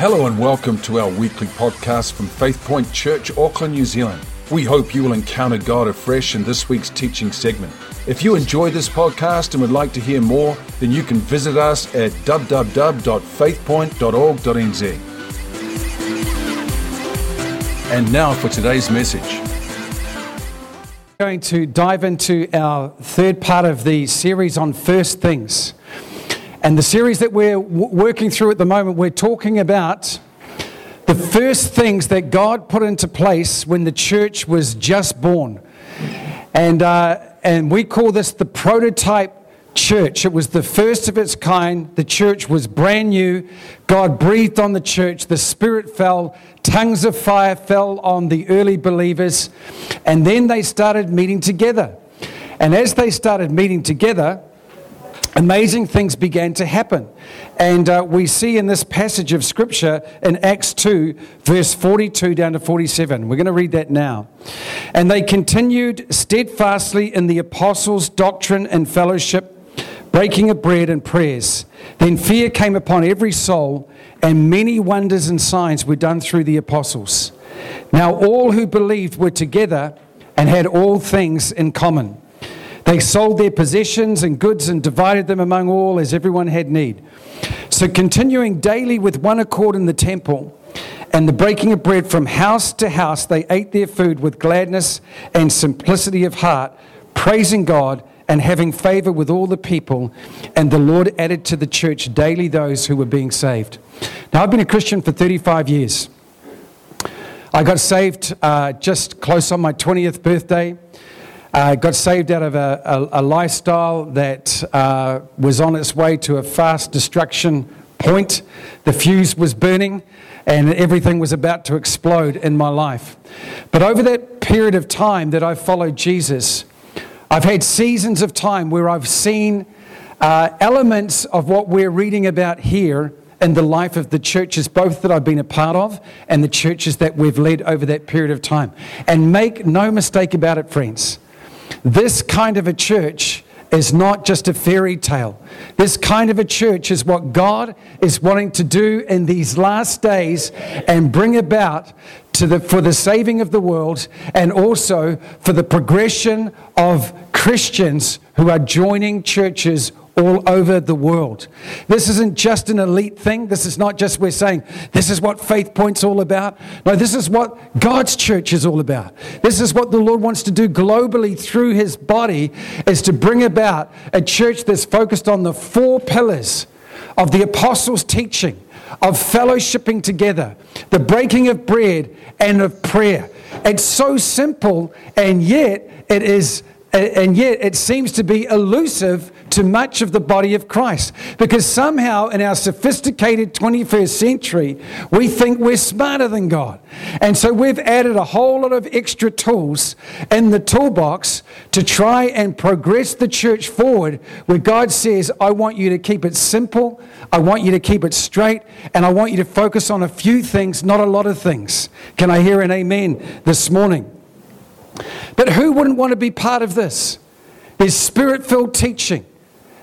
Hello and welcome to our weekly podcast from Faith Point Church, Auckland, New Zealand. We hope you will encounter God afresh in this week's teaching segment. If you enjoy this podcast and would like to hear more, then you can visit us at www.faithpoint.org.nz. And now for today's message. We're going to dive into our third part of the series on first things. And the series that we're working through at the moment, we're talking about the first things that God put into place when the church was just born. And, uh, and we call this the prototype church. It was the first of its kind. The church was brand new. God breathed on the church. The Spirit fell. Tongues of fire fell on the early believers. And then they started meeting together. And as they started meeting together, amazing things began to happen. And uh, we see in this passage of Scripture in Acts 2, verse 42 down to 47. We're going to read that now. And they continued steadfastly in the apostles' doctrine and fellowship, breaking of bread and prayers. Then fear came upon every soul, and many wonders and signs were done through the apostles. Now all who believed were together and had all things in common. They sold their possessions and goods and divided them among all as everyone had need. So, continuing daily with one accord in the temple and the breaking of bread from house to house, they ate their food with gladness and simplicity of heart, praising God and having favor with all the people. And the Lord added to the church daily those who were being saved. Now, I've been a Christian for 35 years. I got saved uh, just close on my 20th birthday. Uh, got saved out of a, a, a lifestyle that uh, was on its way to a fast destruction point. The fuse was burning and everything was about to explode in my life. But over that period of time that I've followed Jesus, I've had seasons of time where I've seen uh, elements of what we're reading about here in the life of the churches, both that I've been a part of and the churches that we've led over that period of time. And make no mistake about it, friends. This kind of a church is not just a fairy tale. This kind of a church is what God is wanting to do in these last days and bring about the, for the saving of the world and also for the progression of Christians who are joining churches all over the world. This isn't just an elite thing. This is not just we're saying this is what Faith Point's all about. No, this is what God's church is all about. This is what the Lord wants to do globally through his body is to bring about a church that's focused on the four pillars of the apostles' teaching, of fellowshipping together, the breaking of bread, and of prayer. It's so simple, and yet it is and yet it seems to be elusive to much of the body of Christ. Because somehow in our sophisticated 21st century, we think we're smarter than God. And so we've added a whole lot of extra tools in the toolbox to try and progress the church forward, where God says, I want you to keep it simple, I want you to keep it straight, and I want you to focus on a few things, not a lot of things. Can I hear an amen this morning? But who wouldn't want to be part of this? There's spirit filled teaching,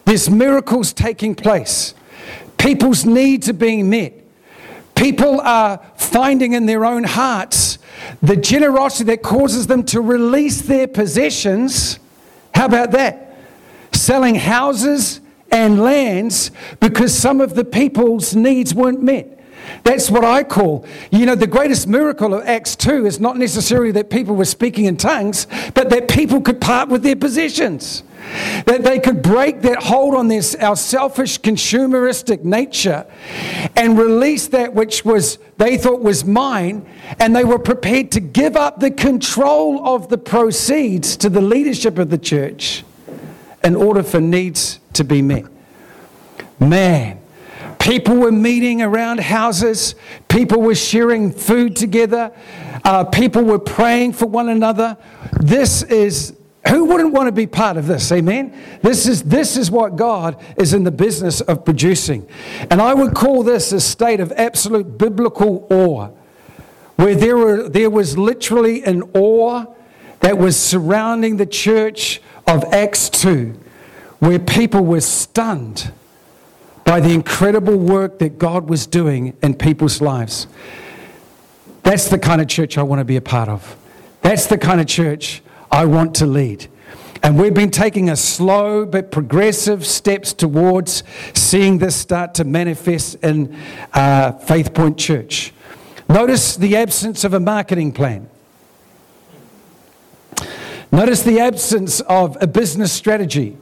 there's miracles taking place, people's needs are being met. People are finding in their own hearts the generosity that causes them to release their possessions. How about that? Selling houses and lands because some of the people's needs weren't met. That's what I call, you know, the greatest miracle of Acts 2 is not necessarily that people were speaking in tongues, but that people could part with their possessions. That they could break that hold on this, our selfish consumeristic nature and release that which was they thought was mine, and they were prepared to give up the control of the proceeds to the leadership of the church in order for needs to be met. Man, People were meeting around houses. People were sharing food together. Uh, people were praying for one another. This is who wouldn't want to be part of this? Amen. This is this is what God is in the business of producing, and I would call this a state of absolute biblical awe, where there were there was literally an awe that was surrounding the church of Acts two, where people were stunned by the incredible work that God was doing in people's lives. That's the kind of church I want to be a part of. That's the kind of church I want to lead. And we've been taking a slow but progressive steps towards seeing this start to manifest in uh, Faith Point Church. Notice the absence of a marketing plan. Notice the absence of a business strategy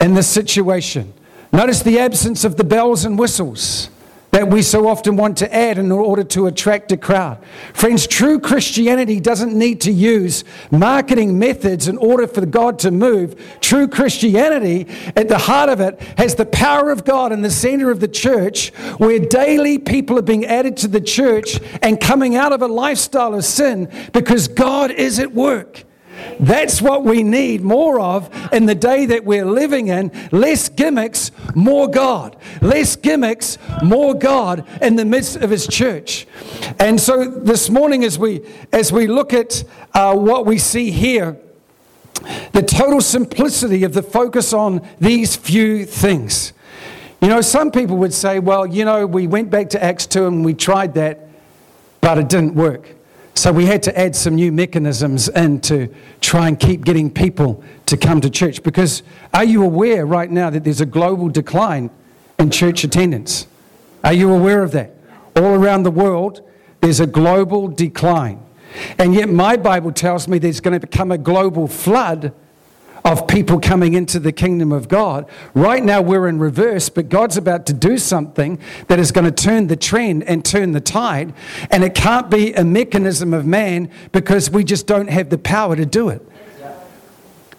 in this situation. Notice the absence of the bells and whistles that we so often want to add in order to attract a crowd. Friends, true Christianity doesn't need to use marketing methods in order for God to move. True Christianity, at the heart of it, has the power of God in the center of the church, where daily people are being added to the church and coming out of a lifestyle of sin because God is at work. That's what we need more of in the day that we're living in. Less gimmicks, more God. Less gimmicks, more God in the midst of His church. And so this morning, as we as we look at uh, what we see here, the total simplicity of the focus on these few things. You know, some people would say, well, you know, we went back to Acts 2 and we tried that, but it didn't work. So we had to add some new mechanisms in to try and keep getting people to come to church. Because are you aware right now that there's a global decline in church attendance? Are you aware of that? All around the world, there's a global decline. And yet, my Bible tells me there's going to become a global flood of people coming into the kingdom of God. Right now, we're in reverse, but God's about to do something that is going to turn the trend and turn the tide. And it can't be a mechanism of man because we just don't have the power to do it.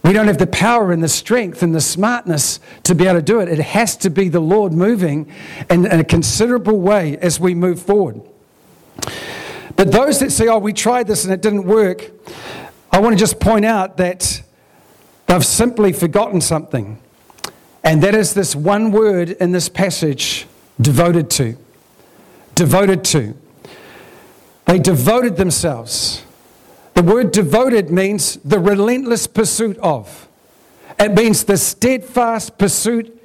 We don't have the power and the strength and the smartness to be able to do it. It has to be the Lord moving in, in a considerable way as we move forward. But those that say, oh, we tried this and it didn't work, I want to just point out that They've simply forgotten something. And that is this one word in this passage devoted to. Devoted to. They devoted themselves. The word devoted means the relentless pursuit of, it means the steadfast pursuit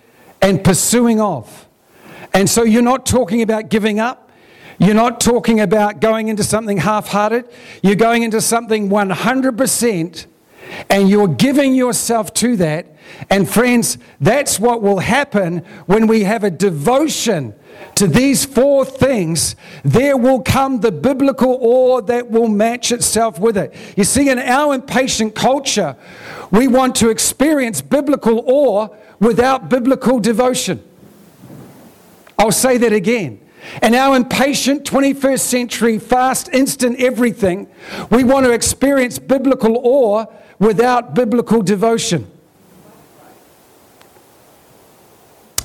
and pursuing of. And so you're not talking about giving up. You're not talking about going into something half hearted. You're going into something 100% and you're giving yourself to that. And friends, that's what will happen when we have a devotion to these four things. There will come the biblical awe that will match itself with it. You see, in our impatient culture, we want to experience biblical awe without biblical devotion. I'll say that again. In our impatient 21st century, fast, instant everything, we want to experience biblical awe without biblical devotion.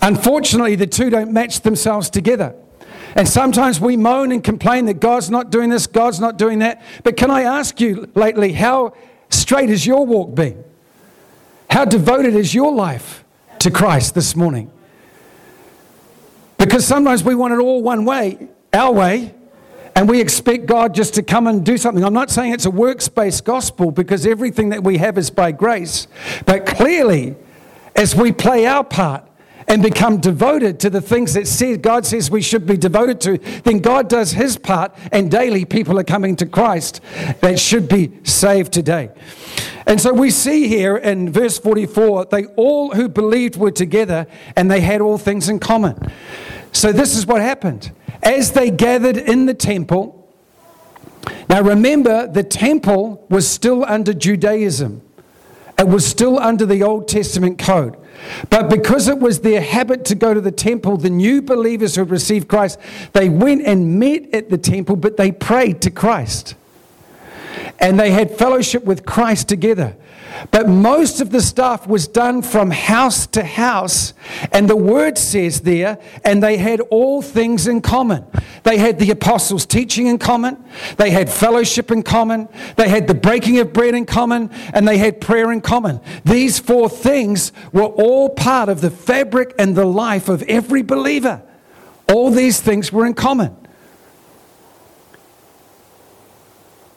Unfortunately, the two don't match themselves together. And sometimes we moan and complain that God's not doing this, God's not doing that. But can I ask you lately, how straight has your walk been? How devoted is your life to Christ this morning? Because sometimes we want it all one way, our way, and we expect God just to come and do something. I'm not saying it's a works based gospel because everything that we have is by grace. But clearly, as we play our part and become devoted to the things that God says we should be devoted to, then God does his part, and daily people are coming to Christ that should be saved today. And so we see here in verse 44 they all who believed were together and they had all things in common. So this is what happened as they gathered in the temple. Now remember, the temple was still under Judaism, it was still under the Old Testament code. But because it was their habit to go to the temple, the new believers who had received Christ, they went and met at the temple, but they prayed to Christ. And they had fellowship with Christ together. But most of the stuff was done from house to house. And the word says there, and they had all things in common. They had the apostles' teaching in common, they had fellowship in common, they had the breaking of bread in common, and they had prayer in common. These four things were all part of the fabric and the life of every believer. All these things were in common.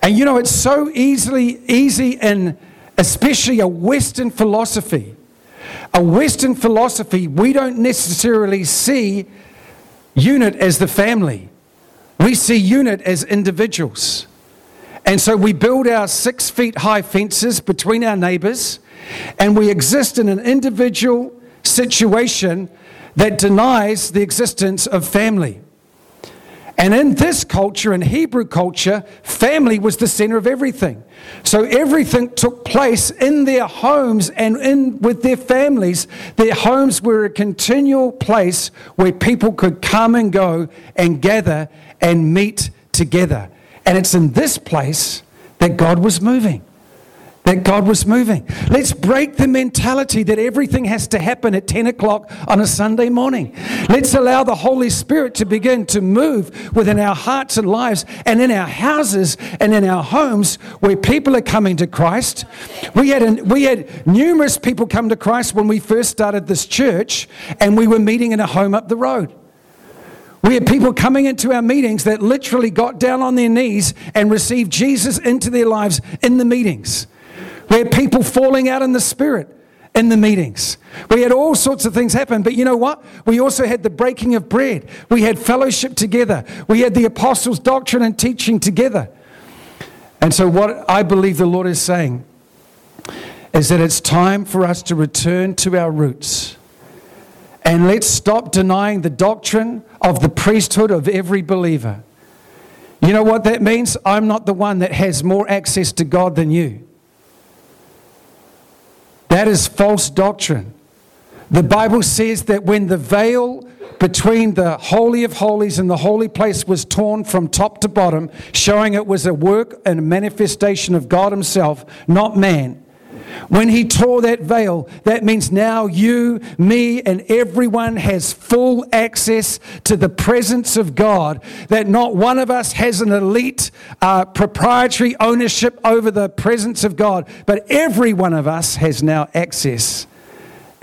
And you know, it's so easily easy and especially a Western philosophy, A Western philosophy, we don't necessarily see unit as the family, we see unit as individuals. And so we build our six feet high fences between our neighbors, and we exist in an individual situation that denies the existence of family. And in this culture, in Hebrew culture, family was the center of everything. So everything took place in their homes and in with their families. Their homes were a continual place where people could come and go and gather and meet together. And it's in this place that God was moving that God was moving. Let's break the mentality that everything has to happen at 10 o'clock on a Sunday morning. Let's allow the Holy Spirit to begin to move within our hearts and lives and in our houses and in our homes where people are coming to Christ. We had, an, we had numerous people come to Christ when we first started this church, and we were meeting in a home up the road. We had people coming into our meetings that literally got down on their knees and received Jesus into their lives in the meetings. We had people falling out in the spirit in the meetings. We had all sorts of things happen. But you know what? We also had the breaking of bread. We had fellowship together. We had the apostles' doctrine and teaching together. And so, what I believe the Lord is saying is that it's time for us to return to our roots. And let's stop denying the doctrine of the priesthood of every believer. You know what that means? I'm not the one that has more access to God than you. That is false doctrine. The Bible says that when the veil between the Holy of Holies and the holy place was torn from top to bottom, showing it was a work and a manifestation of God Himself, not man, when he tore that veil, that means now you, me, and everyone has full access to the presence of God. That not one of us has an elite uh, proprietary ownership over the presence of God, but every one of us has now access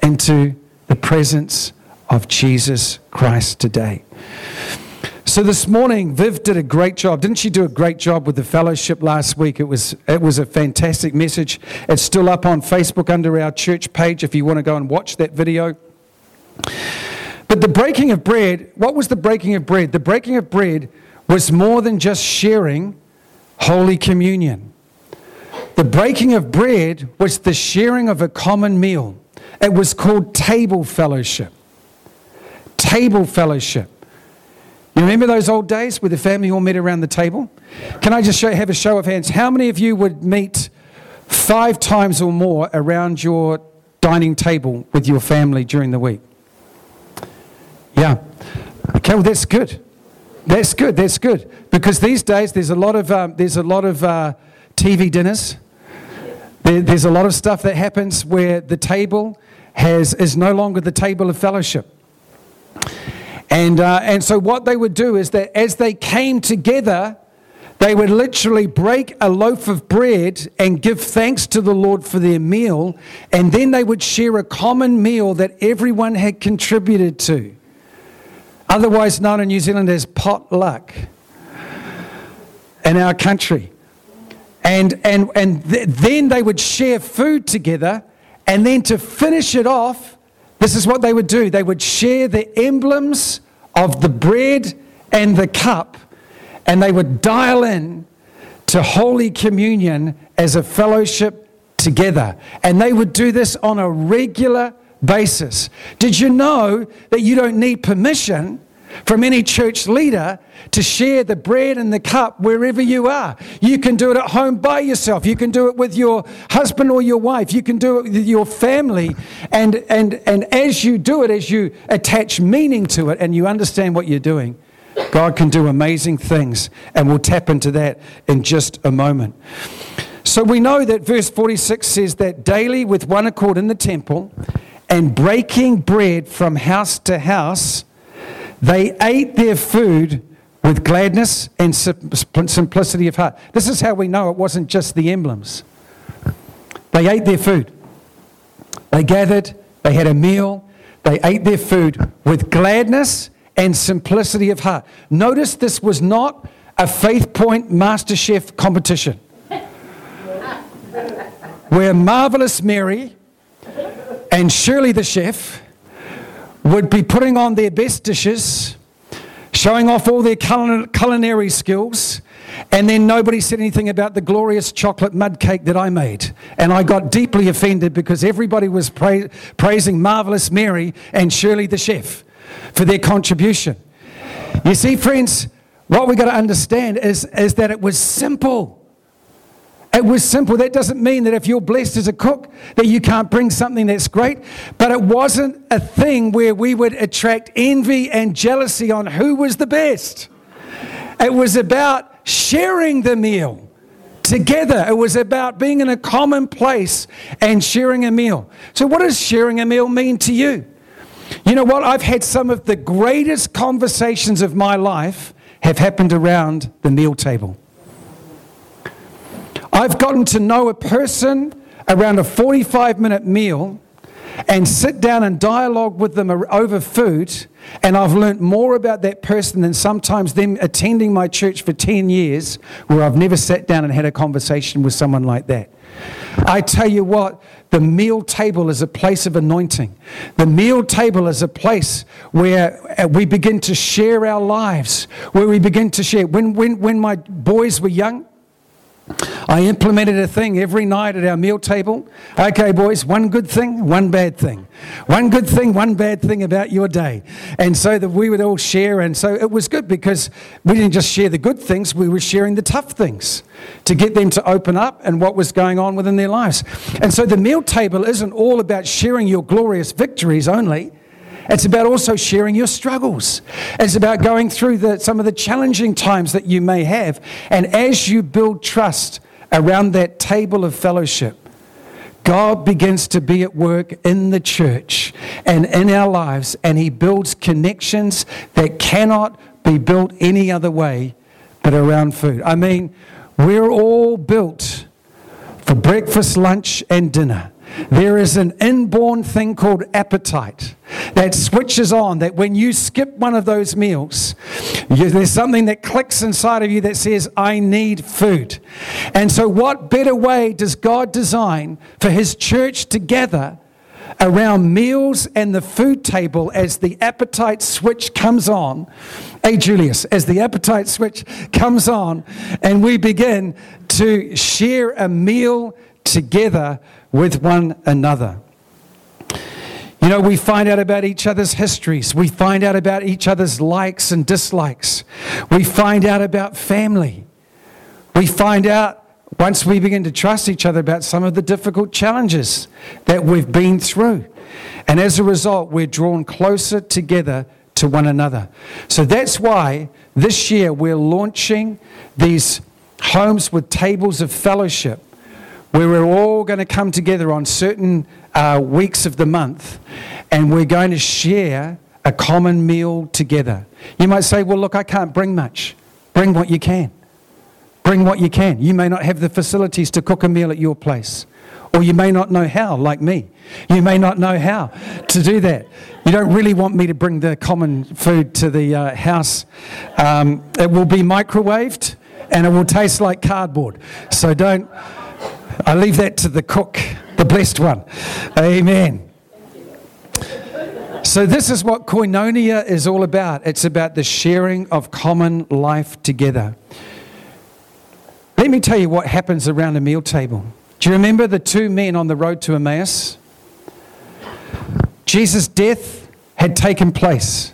into the presence of Jesus Christ today. So this morning, Viv did a great job. Didn't she do a great job with the fellowship last week? It was, it was a fantastic message. It's still up on Facebook under our church page if you want to go and watch that video. But the breaking of bread, what was the breaking of bread? The breaking of bread was more than just sharing Holy Communion. The breaking of bread was the sharing of a common meal. It was called table fellowship. Table fellowship. You remember those old days where the family all met around the table? Can I just show, have a show of hands? How many of you would meet five times or more around your dining table with your family during the week? Yeah. Okay, well, that's good. That's good. That's good. Because these days there's a lot of, um, there's a lot of uh, TV dinners. There, there's a lot of stuff that happens where the table has, is no longer the table of fellowship. And, uh, and so, what they would do is that as they came together, they would literally break a loaf of bread and give thanks to the Lord for their meal. And then they would share a common meal that everyone had contributed to. Otherwise known in New Zealand as potluck in our country. And, and, and th- then they would share food together. And then to finish it off, this is what they would do they would share the emblems of the bread and the cup, and they would dial in to Holy Communion as a fellowship together. And they would do this on a regular basis. Did you know that you don't need permission from any church leader to share the bread and the cup wherever you are. You can do it at home by yourself. You can do it with your husband or your wife. You can do it with your family. And, and, and as you do it, as you attach meaning to it and you understand what you're doing, God can do amazing things. And we'll tap into that in just a moment. So we know that verse 46 says that daily with one accord in the temple and breaking bread from house to house they ate their food with gladness and simplicity of heart. This is how we know it wasn't just the emblems. They ate their food. They gathered, they had a meal, they ate their food with gladness and simplicity of heart. Notice this was not a Faith Point Master Chef competition where Marvelous Mary and Shirley, the chef, would be putting on their best dishes, showing off all their culinary skills, and then nobody said anything about the glorious chocolate mud cake that I made. And I got deeply offended because everybody was pra- praising Marvelous Mary and Shirley the chef for their contribution. You see, friends, what we've got to understand is, is that it was simple. It was simple. That doesn't mean that if you're blessed as a cook, that you can't bring something that's great. But it wasn't a thing where we would attract envy and jealousy on who was the best. It was about sharing the meal together. It was about being in a common place and sharing a meal. So, what does sharing a meal mean to you? You know what? I've had some of the greatest conversations of my life have happened around the meal table. I've gotten to know a person around a 45 minute meal and sit down and dialogue with them over food, and I've learnt more about that person than sometimes them attending my church for 10 years, where I've never sat down and had a conversation with someone like that. I tell you what, the meal table is a place of anointing. The meal table is a place where uh, we begin to share our lives, where we begin to share. When, when, when my boys were young, I implemented a thing every night at our meal table. Okay, boys, one good thing, one bad thing. One good thing, one bad thing about your day. And so that we would all share. And so it was good because we didn't just share the good things, we were sharing the tough things to get them to open up and what was going on within their lives. And so the meal table isn't all about sharing your glorious victories only. It's about also sharing your struggles. It's about going through the, some of the challenging times that you may have. And as you build trust around that table of fellowship, God begins to be at work in the church and in our lives, and He builds connections that cannot be built any other way but around food. I mean, we're all built for breakfast, lunch, and dinner. There is an inborn thing called appetite that switches on, that when you skip one of those meals, you, there's something that clicks inside of you that says, I need food. And so, what better way does God design for His church to gather around meals and the food table as the appetite switch comes on? Hey, Julius, as the appetite switch comes on, and we begin to share a meal together with one another. You know, we find out about each other's histories. We find out about each other's likes and dislikes. We find out about family. We find out, once we begin to trust each other, about some of the difficult challenges that we've been through. And as a result, we're drawn closer together to one another. So that's why this year we're launching these homes with tables of fellowship where we're all going to come together on certain uh, weeks of the month and we're going to share a common meal together. You might say, well, look, I can't bring much. Bring what you can. Bring what you can. You may not have the facilities to cook a meal at your place. Or you may not know how, like me. You may not know how to do that. You don't really want me to bring the common food to the uh, house. Um, it will be microwaved and it will taste like cardboard. So don't I leave that to the cook, the blessed one. Amen. So, this is what koinonia is all about. It's about the sharing of common life together. Let me tell you what happens around a meal table. Do you remember the two men on the road to Emmaus? Jesus' death had taken place.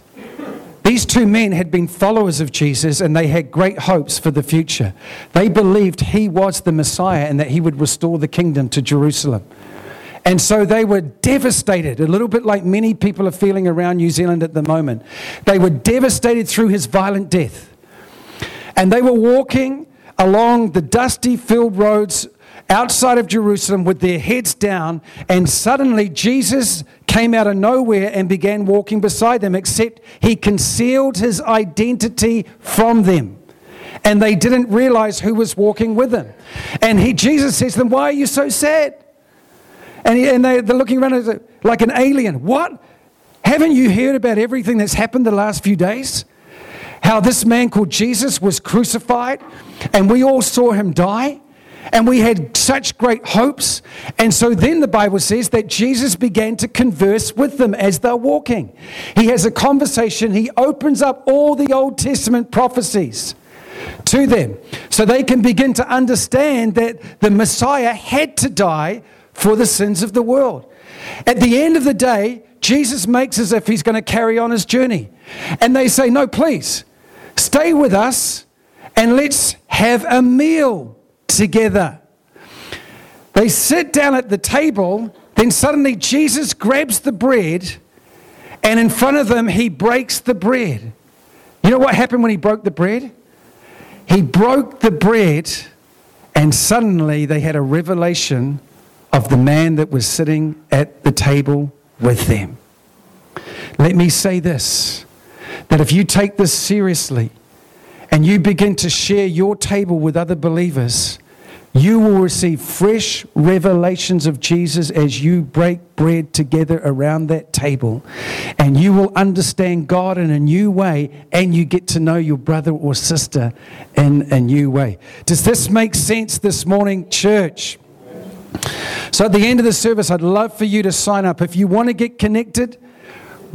These two men had been followers of Jesus and they had great hopes for the future. They believed he was the Messiah and that he would restore the kingdom to Jerusalem. And so they were devastated, a little bit like many people are feeling around New Zealand at the moment. They were devastated through his violent death. And they were walking along the dusty filled roads outside of Jerusalem with their heads down, and suddenly Jesus came out of nowhere and began walking beside them, except he concealed his identity from them. And they didn't realize who was walking with them. And he, Jesus says to them, Why are you so sad? And, he, and they, they're looking around like an alien. What? Haven't you heard about everything that's happened the last few days? How this man called Jesus was crucified and we all saw him die And we had such great hopes. And so then the Bible says that Jesus began to converse with them as they're walking. He has a conversation, he opens up all the Old Testament prophecies to them so they can begin to understand that the Messiah had to die for the sins of the world. At the end of the day, Jesus makes as if he's going to carry on his journey. And they say, No, please, stay with us and let's have a meal together. They sit down at the table, then suddenly Jesus grabs the bread, and in front of them, he breaks the bread. You know what happened when he broke the bread? He broke the bread, and suddenly they had a revelation of the man that was sitting at the table with them. Let me say this that if you take this seriously and you begin to share your table with other believers, you will receive fresh revelations of Jesus as you break bread together around that table. And you will understand God in a new way, and you get to know your brother or sister in a new way. Does this make sense this morning, church? So, at the end of the service, I'd love for you to sign up. If you want to get connected,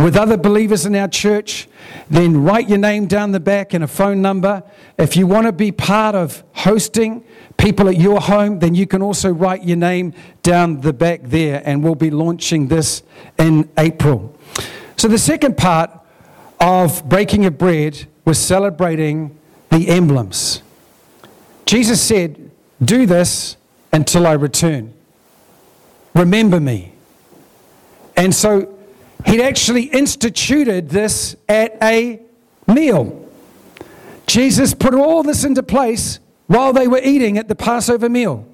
with other believers in our church, then write your name down the back and a phone number. If you want to be part of hosting people at your home, then you can also write your name down the back there, and we'll be launching this in April. So, the second part of breaking of bread was celebrating the emblems. Jesus said, Do this until I return. Remember me. And so He'd actually instituted this at a meal. Jesus put all this into place while they were eating at the Passover meal.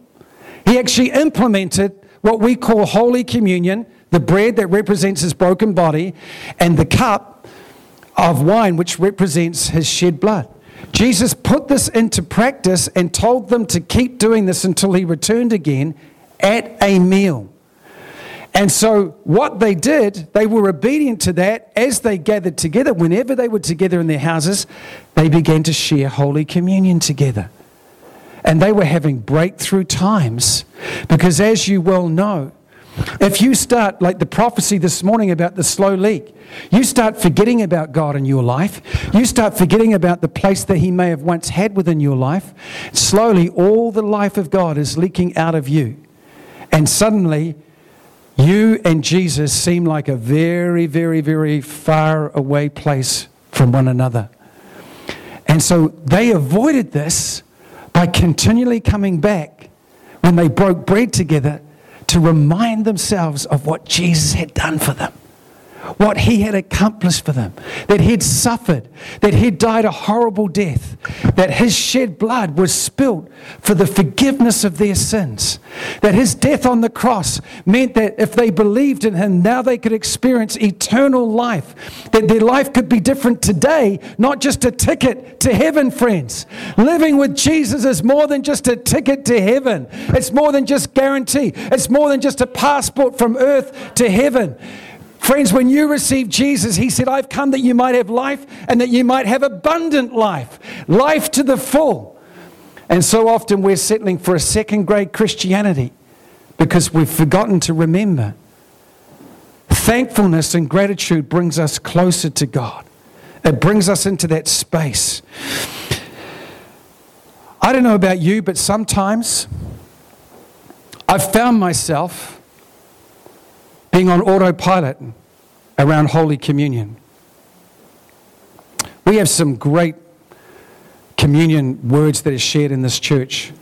He actually implemented what we call Holy Communion, the bread that represents his broken body, and the cup of wine which represents his shed blood. Jesus put this into practice and told them to keep doing this until he returned again at a meal. And so, what they did, they were obedient to that as they gathered together. Whenever they were together in their houses, they began to share Holy Communion together. And they were having breakthrough times because, as you well know, if you start, like the prophecy this morning about the slow leak, you start forgetting about God in your life. You start forgetting about the place that He may have once had within your life. Slowly, all the life of God is leaking out of you. And suddenly, you and Jesus seem like a very, very, very far away place from one another. And so they avoided this by continually coming back when they broke bread together to remind themselves of what Jesus had done for them what he had accomplished for them, that he'd suffered, that he'd died a horrible death, that his shed blood was spilt for the forgiveness of their sins, that his death on the cross meant that if they believed in him, now they could experience eternal life, that their life could be different today, not just a ticket to heaven, friends. Living with Jesus is more than just a ticket to heaven, it's more than just guarantee, it's more than just a passport from earth to heaven. Friends, when you receive Jesus, He said, I've come that you might have life and that you might have abundant life, life to the full. And so often we're settling for a second grade Christianity because we've forgotten to remember. Thankfulness and gratitude brings us closer to God, it brings us into that space. I don't know about you, but sometimes I've found myself being on autopilot around Holy Communion. We have some great communion words that are shared in this church.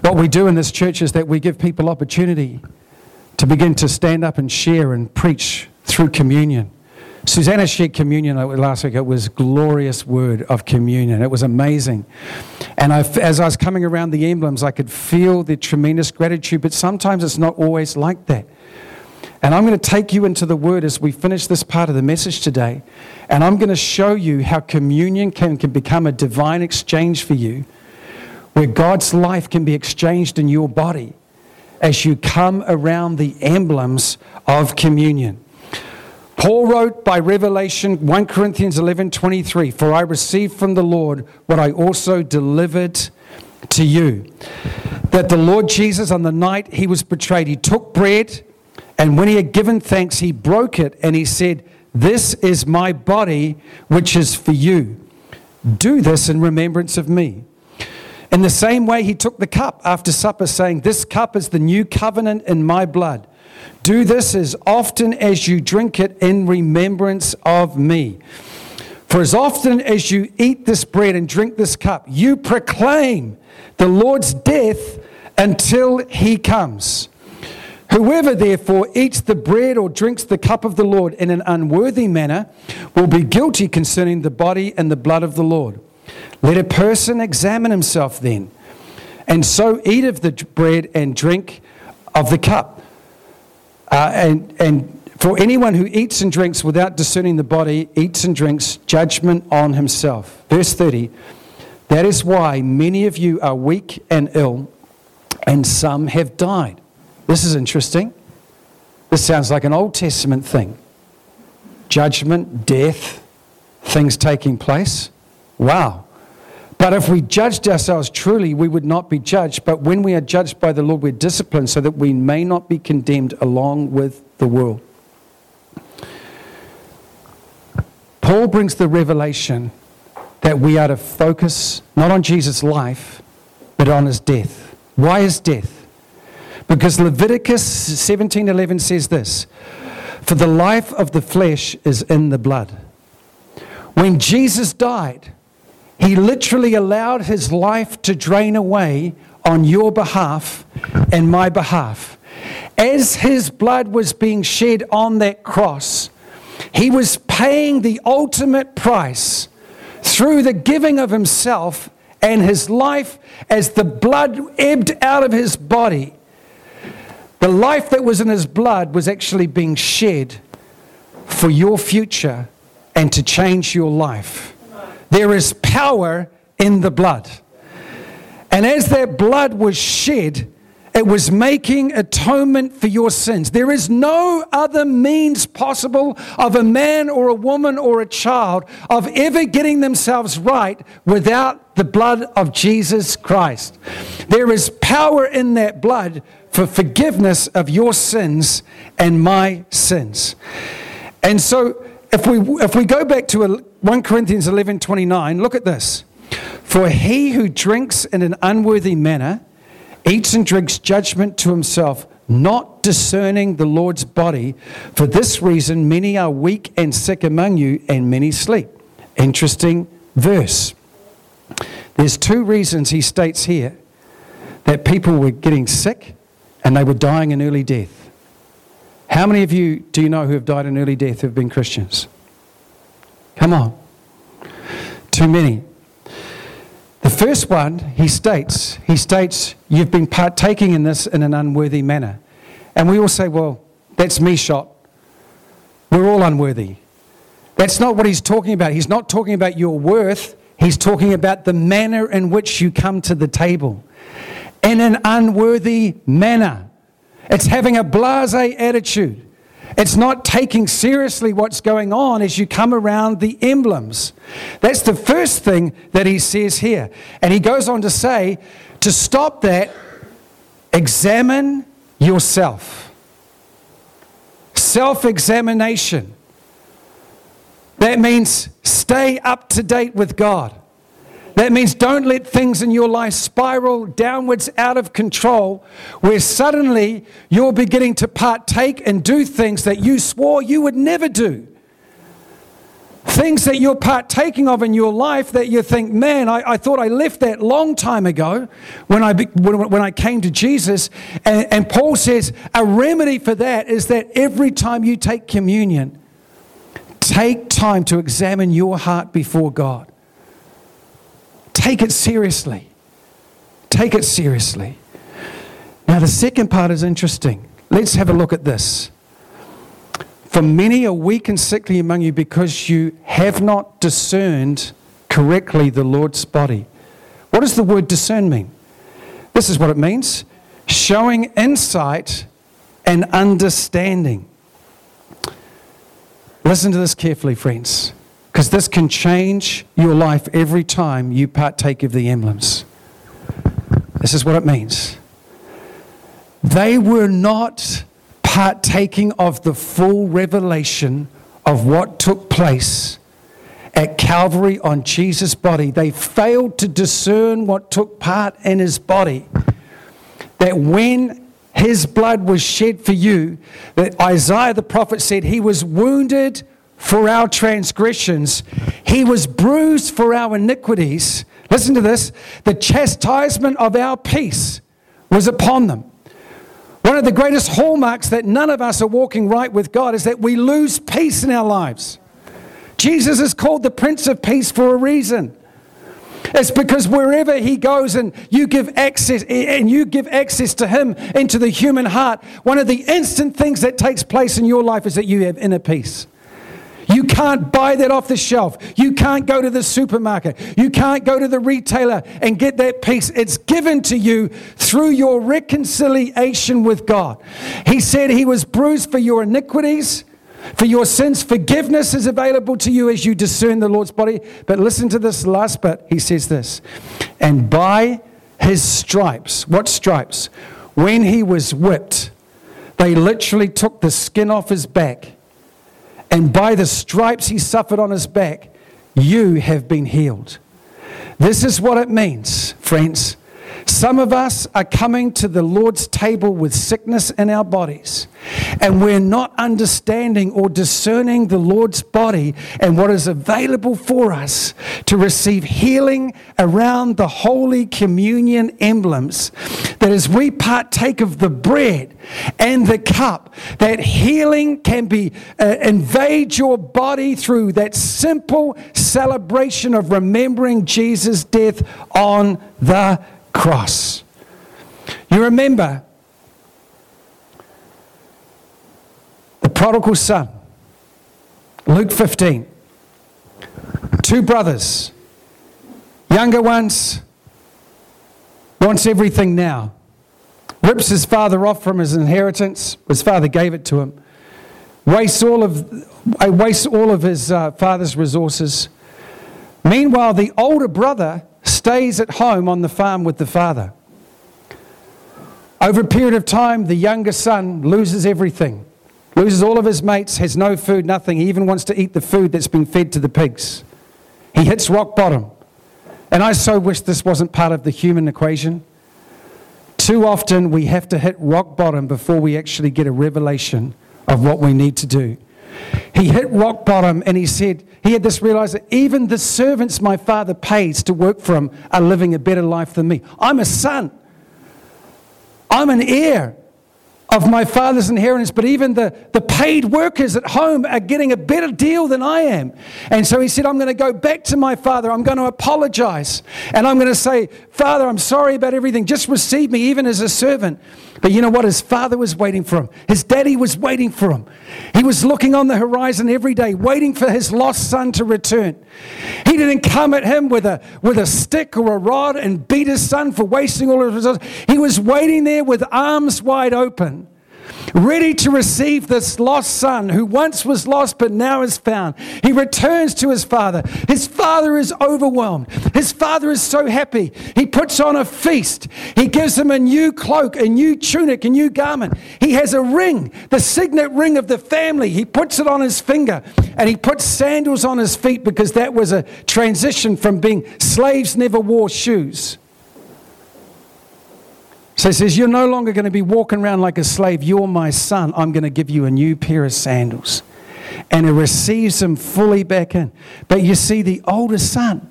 What we do in this church is that we give people opportunity to begin to stand up and share and preach through communion. Susanna shared communion last week. It was glorious word of communion. It was amazing. And I, as I was coming around the emblems, I could feel the tremendous gratitude, but sometimes it's not always like that. And I'm going to take you into the Word as we finish this part of the message today. And I'm going to show you how communion can, can become a divine exchange for you, where God's life can be exchanged in your body as you come around the emblems of communion. Paul wrote by revelation 1 Corinthians 11:23 for I received from the Lord what I also delivered to you that the Lord Jesus, on the night he was betrayed, he took bread, and when he had given thanks, he broke it, and he said, This is my body, which is for you. Do this in remembrance of me. In the same way, he took the cup after supper, saying, This cup is the new covenant in my blood. Do this as often as you drink it in remembrance of me. For as often as you eat this bread and drink this cup, you proclaim the Lord's death until he comes. Whoever therefore eats the bread or drinks the cup of the Lord in an unworthy manner will be guilty concerning the body and the blood of the Lord. Let a person examine himself then, and so eat of the bread and drink of the cup. Uh, and, and for anyone who eats and drinks without discerning the body eats and drinks judgment on himself. Verse 30 That is why many of you are weak and ill, and some have died. This is interesting. This sounds like an Old Testament thing judgment, death, things taking place. Wow. But if we judged ourselves truly, we would not be judged. But when we are judged by the Lord, we're disciplined so that we may not be condemned along with the world. Paul brings the revelation that we are to focus not on Jesus' life, but on his death. Why his death? Because Leviticus 17:11 says this, "For the life of the flesh is in the blood." When Jesus died, he literally allowed his life to drain away on your behalf and my behalf. As his blood was being shed on that cross, he was paying the ultimate price through the giving of himself and his life as the blood ebbed out of his body. The life that was in his blood was actually being shed for your future and to change your life. There is power in the blood. And as that blood was shed, it was making atonement for your sins. There is no other means possible of a man or a woman or a child of ever getting themselves right without the blood of Jesus Christ. There is power in that blood for forgiveness of your sins and my sins. And so if we, if we go back to 1 Corinthians 11 29, look at this. For he who drinks in an unworthy manner eats and drinks judgment to himself, not discerning the Lord's body. For this reason, many are weak and sick among you, and many sleep. Interesting verse. There's two reasons he states here that people were getting sick and they were dying an early death. How many of you do you know who have died an early death who have been Christians? Come on. Too many. The first one, he states, he states, you've been partaking in this in an unworthy manner. And we all say, well, that's me shot. We're all unworthy. That's not what he's talking about. He's not talking about your worth. He's talking about the manner in which you come to the table. In an unworthy manner. It's having a blase attitude. It's not taking seriously what's going on as you come around the emblems. That's the first thing that he says here. And he goes on to say, to stop that, examine yourself. Self examination. That means stay up to date with God. That means don't let things in your life spiral downwards out of control, where suddenly you're beginning to partake and do things that you swore you would never do. Things that you're partaking of in your life that you think, man, I, I thought I left that long time ago when I, when, when I came to Jesus. And, and Paul says a remedy for that is that every time you take communion, take time to examine your heart before God. Take it seriously. Take it seriously. Now, the second part is interesting. Let's have a look at this. For many are weak and sickly among you because you have not discerned correctly the Lord's body. What does the word discern mean? This is what it means showing insight and understanding. Listen to this carefully, friends because this can change your life every time you partake of the emblems. This is what it means. they were not partaking of the full revelation of what took place at Calvary on Jesus' body. They failed to discern what took part in his body. That when his blood was shed for you, that Isaiah the prophet said he was wounded for our transgressions, he was bruised for our iniquities. Listen to this the chastisement of our peace was upon them. One of the greatest hallmarks that none of us are walking right with God is that we lose peace in our lives. Jesus is called the Prince of Peace for a reason. It's because wherever he goes and you give access and you give access to him into the human heart, one of the instant things that takes place in your life is that you have inner peace. You can't buy that off the shelf. You can't go to the supermarket. You can't go to the retailer and get that peace. It's given to you through your reconciliation with God. He said he was bruised for your iniquities. For your sins, forgiveness is available to you as you discern the Lord's body. But listen to this last bit. He says this, and by his stripes, what stripes? When he was whipped, they literally took the skin off his back and by the stripes he suffered on his back, you have been healed. This is what it means, friends. Some of us are coming to the Lord's table with sickness in our bodies, and we're not understanding or discerning the Lord's body and what is available for us to receive healing around the Holy Communion emblems. That as we partake of the bread and the cup, that healing can be uh, invade your body through that simple celebration of remembering Jesus' death on the cross. You remember the prodigal son, Luke 15. Two brothers, younger ones, wants everything now. Rips his father off from his inheritance. His father gave it to him. Wastes all of, wastes all of his uh, father's resources. Meanwhile, the older brother stays at home on the farm with the father. Over a period of time, the younger son loses everything, loses all of his mates, has no food, nothing. He even wants to eat the food that's been fed to the pigs. He hits rock bottom. And I so wish this wasn't part of the human equation. Too often we have to hit rock bottom before we actually get a revelation of what we need to do. He hit rock bottom and he said, he had this realization even the servants my father pays to work for him are living a better life than me. I'm a son, I'm an heir of my father's inheritance, but even the, the paid workers at home are getting a better deal than I am. And so he said, I'm going to go back to my father. I'm going to apologize. And I'm going to say, Father, I'm sorry about everything. Just receive me, even as a servant. But you know what? His father was waiting for him. His daddy was waiting for him. He was looking on the horizon every day, waiting for his lost son to return. He didn't come at him with a, with a stick or a rod and beat his son for wasting all his resources. He was waiting there with arms wide open ready to receive this lost son who once was lost but now is found. He returns to his father. His father is overwhelmed. His father is so happy. He puts on a feast. He gives him a new cloak, a new tunic, a new garment. He has a ring, the signet ring of the family. He puts it on his finger and he puts sandals on his feet because that was a transition from being slaves never wore shoes. So he says, You're no longer going to be walking around like a slave. You're my son. I'm going to give you a new pair of sandals. And he receives him fully back in. But you see, the oldest son,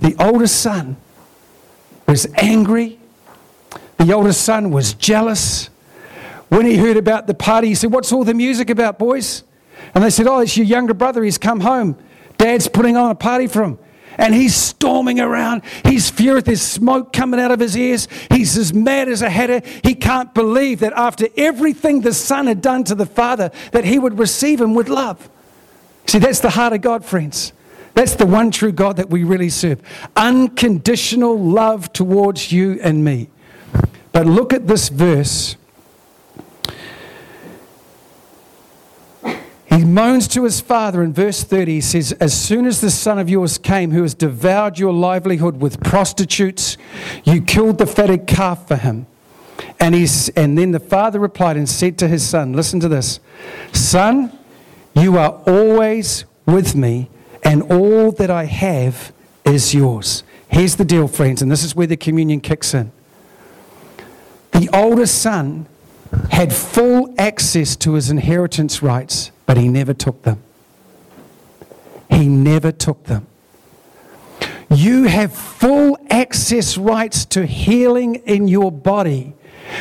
the oldest son was angry. The oldest son was jealous. When he heard about the party, he said, What's all the music about, boys? And they said, Oh, it's your younger brother. He's come home. Dad's putting on a party for him and he's storming around. He's furious. There's smoke coming out of his ears. He's as mad as a hatter. He can't believe that after everything the son had done to the father, that he would receive him with love. See, that's the heart of God, friends. That's the one true God that we really serve. Unconditional love towards you and me. But look at this verse He moans to his father in verse 30. He says, As soon as the son of yours came, who has devoured your livelihood with prostitutes, you killed the fatted calf for him. And, he's, and then the father replied and said to his son, Listen to this Son, you are always with me, and all that I have is yours. Here's the deal, friends, and this is where the communion kicks in. The oldest son had full access to his inheritance rights, but he never took them. He never took them. You have full access rights to healing in your body,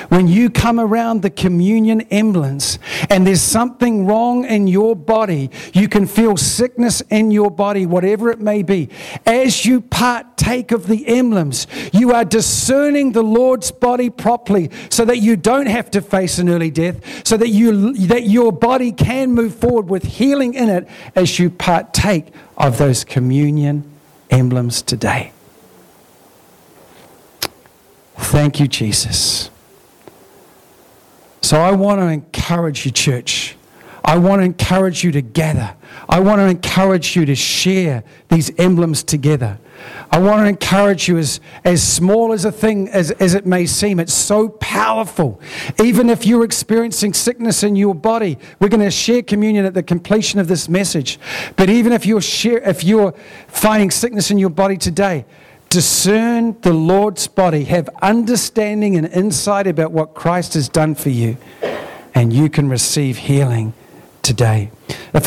when you come around the communion emblems and there's something wrong in your body, you can feel sickness in your body, whatever it may be. As you partake of the emblems, you are discerning the Lord's body properly so that you don't have to face an early death, so that, you, that your body can move forward with healing in it as you partake of those communion emblems today. Thank you, Jesus. So I want to encourage you, church. I want to encourage you to gather. I want to encourage you to share these emblems together. I want to encourage you, as, as small as a thing as, as it may seem, it's so powerful. Even if you're experiencing sickness in your body, we're going to share communion at the completion of this message. But even if you're, share, if you're finding sickness in your body today, discern the Lord's body, have understanding and insight about what Christ has done for you, and you can receive healing today. If